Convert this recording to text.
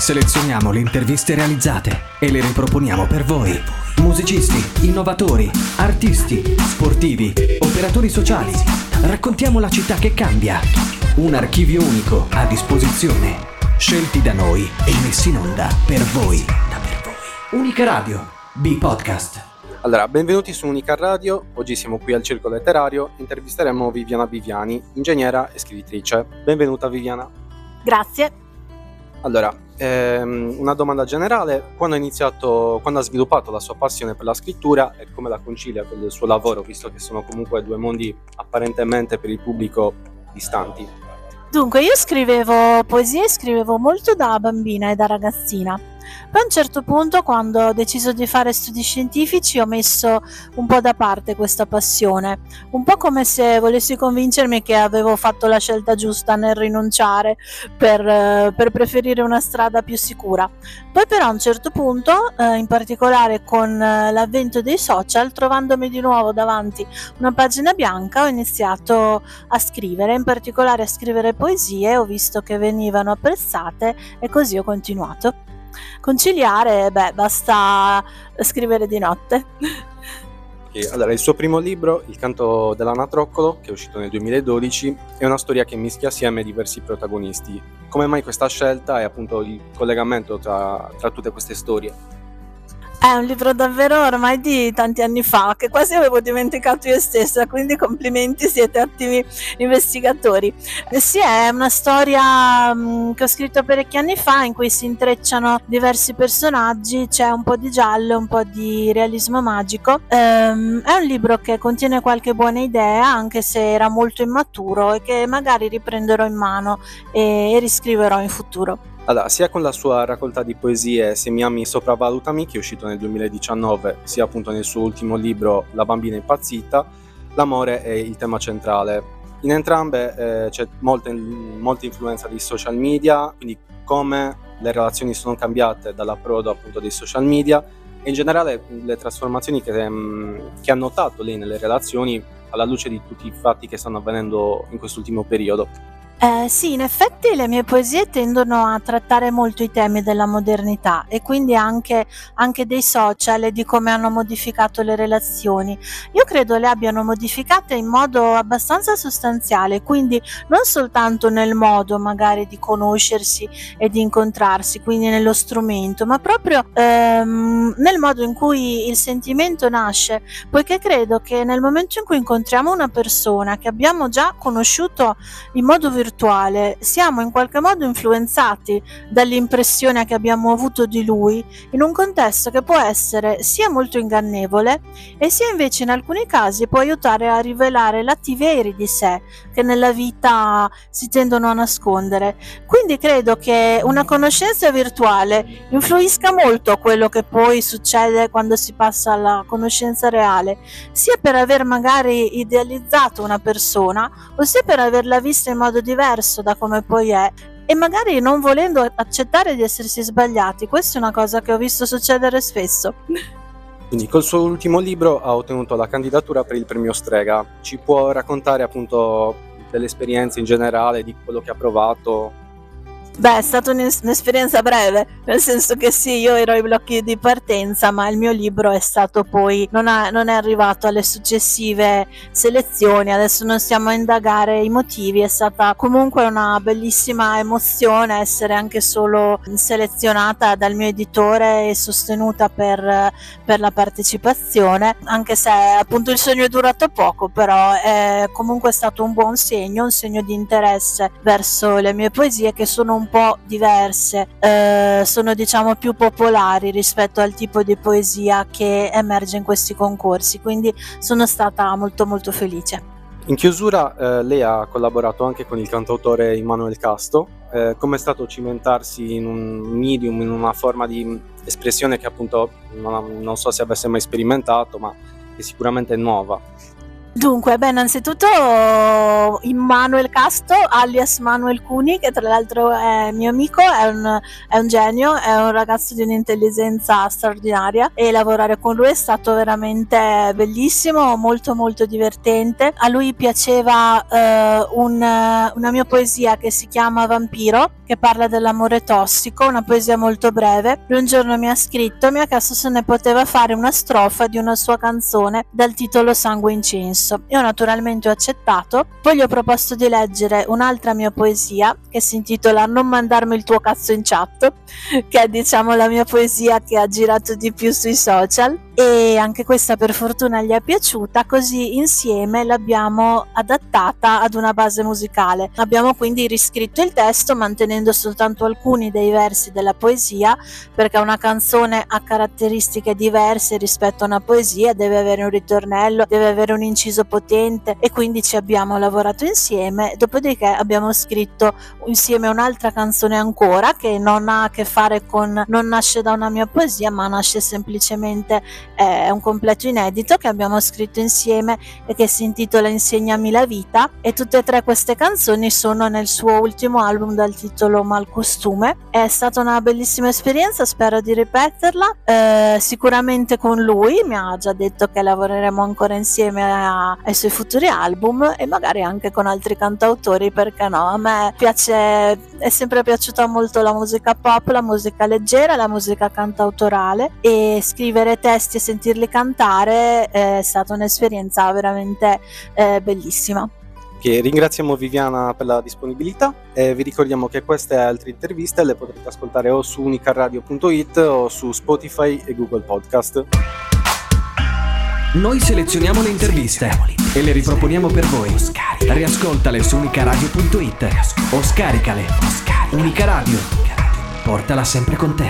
Selezioniamo le interviste realizzate e le riproponiamo per voi. Musicisti, innovatori, artisti, sportivi, operatori sociali. Raccontiamo la città che cambia. Un archivio unico a disposizione. Scelti da noi e messi in onda per voi. Unica Radio, B-Podcast. Allora, benvenuti su Unica Radio. Oggi siamo qui al Circo Letterario. Intervisteremo Viviana Viviani, ingegnera e scrittrice. Benvenuta Viviana. Grazie. Allora, ehm, una domanda generale. Quando ha iniziato, quando ha sviluppato la sua passione per la scrittura e come la concilia con il suo lavoro, visto che sono comunque due mondi apparentemente per il pubblico distanti? Dunque, io scrivevo poesie, scrivevo molto da bambina e da ragazzina. Poi a un certo punto, quando ho deciso di fare studi scientifici, ho messo un po' da parte questa passione, un po' come se volessi convincermi che avevo fatto la scelta giusta nel rinunciare per, eh, per preferire una strada più sicura. Poi però a un certo punto, eh, in particolare con eh, l'avvento dei social, trovandomi di nuovo davanti una pagina bianca, ho iniziato a scrivere, in particolare a scrivere poesie, ho visto che venivano apprezzate e così ho continuato. Conciliare, beh, basta scrivere di notte. Allora, il suo primo libro, Il canto dell'anatroccolo, che è uscito nel 2012, è una storia che mischia assieme diversi protagonisti. Come mai questa scelta e appunto il collegamento tra, tra tutte queste storie? È un libro davvero ormai di tanti anni fa, che quasi avevo dimenticato io stessa, quindi complimenti, siete ottimi investigatori. Eh sì, è una storia mh, che ho scritto parecchi anni fa in cui si intrecciano diversi personaggi, c'è un po' di giallo, un po' di realismo magico. Ehm, è un libro che contiene qualche buona idea, anche se era molto immaturo e che magari riprenderò in mano e riscriverò in futuro. Allora, sia con la sua raccolta di poesie Se mi ami sopravvalutami, che è uscito nel 2019, sia appunto nel suo ultimo libro La bambina impazzita, l'amore è il tema centrale. In entrambe eh, c'è molta, molta influenza di social media, quindi come le relazioni sono cambiate dall'approdo appunto dei social media e in generale le trasformazioni che, mm, che ha notato lei nelle relazioni alla luce di tutti i fatti che stanno avvenendo in quest'ultimo periodo. Eh, sì, in effetti le mie poesie tendono a trattare molto i temi della modernità e quindi anche, anche, dei social e di come hanno modificato le relazioni. Io credo le abbiano modificate in modo abbastanza sostanziale, quindi non soltanto nel modo magari di conoscersi e di incontrarsi, quindi nello strumento, ma proprio ehm, nel modo in cui il sentimento nasce, poiché credo che nel momento in cui incontriamo una persona che abbiamo già conosciuto in modo virtuale, virtuale siamo in qualche modo influenzati dall'impressione che abbiamo avuto di lui in un contesto che può essere sia molto ingannevole e sia invece in alcuni casi può aiutare a rivelare lati veri di sé che nella vita si tendono a nascondere. Quindi credo che una conoscenza virtuale influisca molto a quello che poi succede quando si passa alla conoscenza reale, sia per aver magari idealizzato una persona o sia per averla vista in modo diverso diverso da come poi è e magari non volendo accettare di essersi sbagliati. Questa è una cosa che ho visto succedere spesso. Quindi col suo ultimo libro ha ottenuto la candidatura per il premio Strega. Ci può raccontare appunto delle esperienze in generale, di quello che ha provato? Beh, è stata un'esperienza breve, nel senso che sì, io ero ai blocchi di partenza, ma il mio libro è stato poi, non, ha, non è arrivato alle successive selezioni, adesso non stiamo a indagare i motivi, è stata comunque una bellissima emozione essere anche solo selezionata dal mio editore e sostenuta per, per la partecipazione, anche se appunto il sogno è durato poco, però è comunque stato un buon segno, un segno di interesse verso le mie poesie che sono un po' diverse, eh, sono diciamo più popolari rispetto al tipo di poesia che emerge in questi concorsi, quindi sono stata molto molto felice. In chiusura eh, lei ha collaborato anche con il cantautore Immanuel Casto, eh, come è stato cimentarsi in un medium, in una forma di espressione che appunto non, non so se avesse mai sperimentato, ma che sicuramente è nuova. Dunque, beh, innanzitutto Immanuel Casto, alias Manuel Cuni, che tra l'altro è mio amico, è un, è un, genio, è un ragazzo di un'intelligenza straordinaria e lavorare con lui è stato veramente bellissimo, molto molto divertente. A lui piaceva eh, un, una mia poesia che si chiama Vampiro, che parla dell'amore tossico, una poesia molto breve. Lui un giorno mi ha scritto, mi ha chiesto se ne poteva fare una strofa di una sua canzone dal titolo Sangue Incenso. Io naturalmente ho accettato, poi gli ho proposto di leggere un'altra mia poesia che si intitola Non mandarmi il tuo cazzo in chat, che è diciamo la mia poesia che ha girato di più sui social e anche questa per fortuna gli è piaciuta, così insieme l'abbiamo adattata ad una base musicale. Abbiamo quindi riscritto il testo mantenendo soltanto alcuni dei versi della poesia, perché una canzone ha caratteristiche diverse rispetto a una poesia, deve avere un ritornello, deve avere un inciso potente e quindi ci abbiamo lavorato insieme, dopodiché abbiamo scritto insieme un'altra canzone ancora che non ha a che fare con non nasce da una mia poesia, ma nasce semplicemente è un completo inedito che abbiamo scritto insieme e che si intitola Insegnami la vita. E tutte e tre queste canzoni sono nel suo ultimo album dal titolo Malcostume. È stata una bellissima esperienza, spero di ripeterla, eh, sicuramente con lui, mi ha già detto che lavoreremo ancora insieme a, ai suoi futuri album e magari anche con altri cantautori perché no, a me piace, è sempre piaciuta molto la musica pop, la musica leggera, la musica cantautorale e scrivere testi e sentirli cantare è stata un'esperienza veramente eh, bellissima. Che ringraziamo Viviana per la disponibilità e vi ricordiamo che queste e altre interviste le potrete ascoltare o su unicaradio.it o su Spotify e Google Podcast. Noi selezioniamo le interviste e le riproponiamo per voi. Riascoltale su unicaradio.it o scaricale. Unica Radio. Portala sempre con te.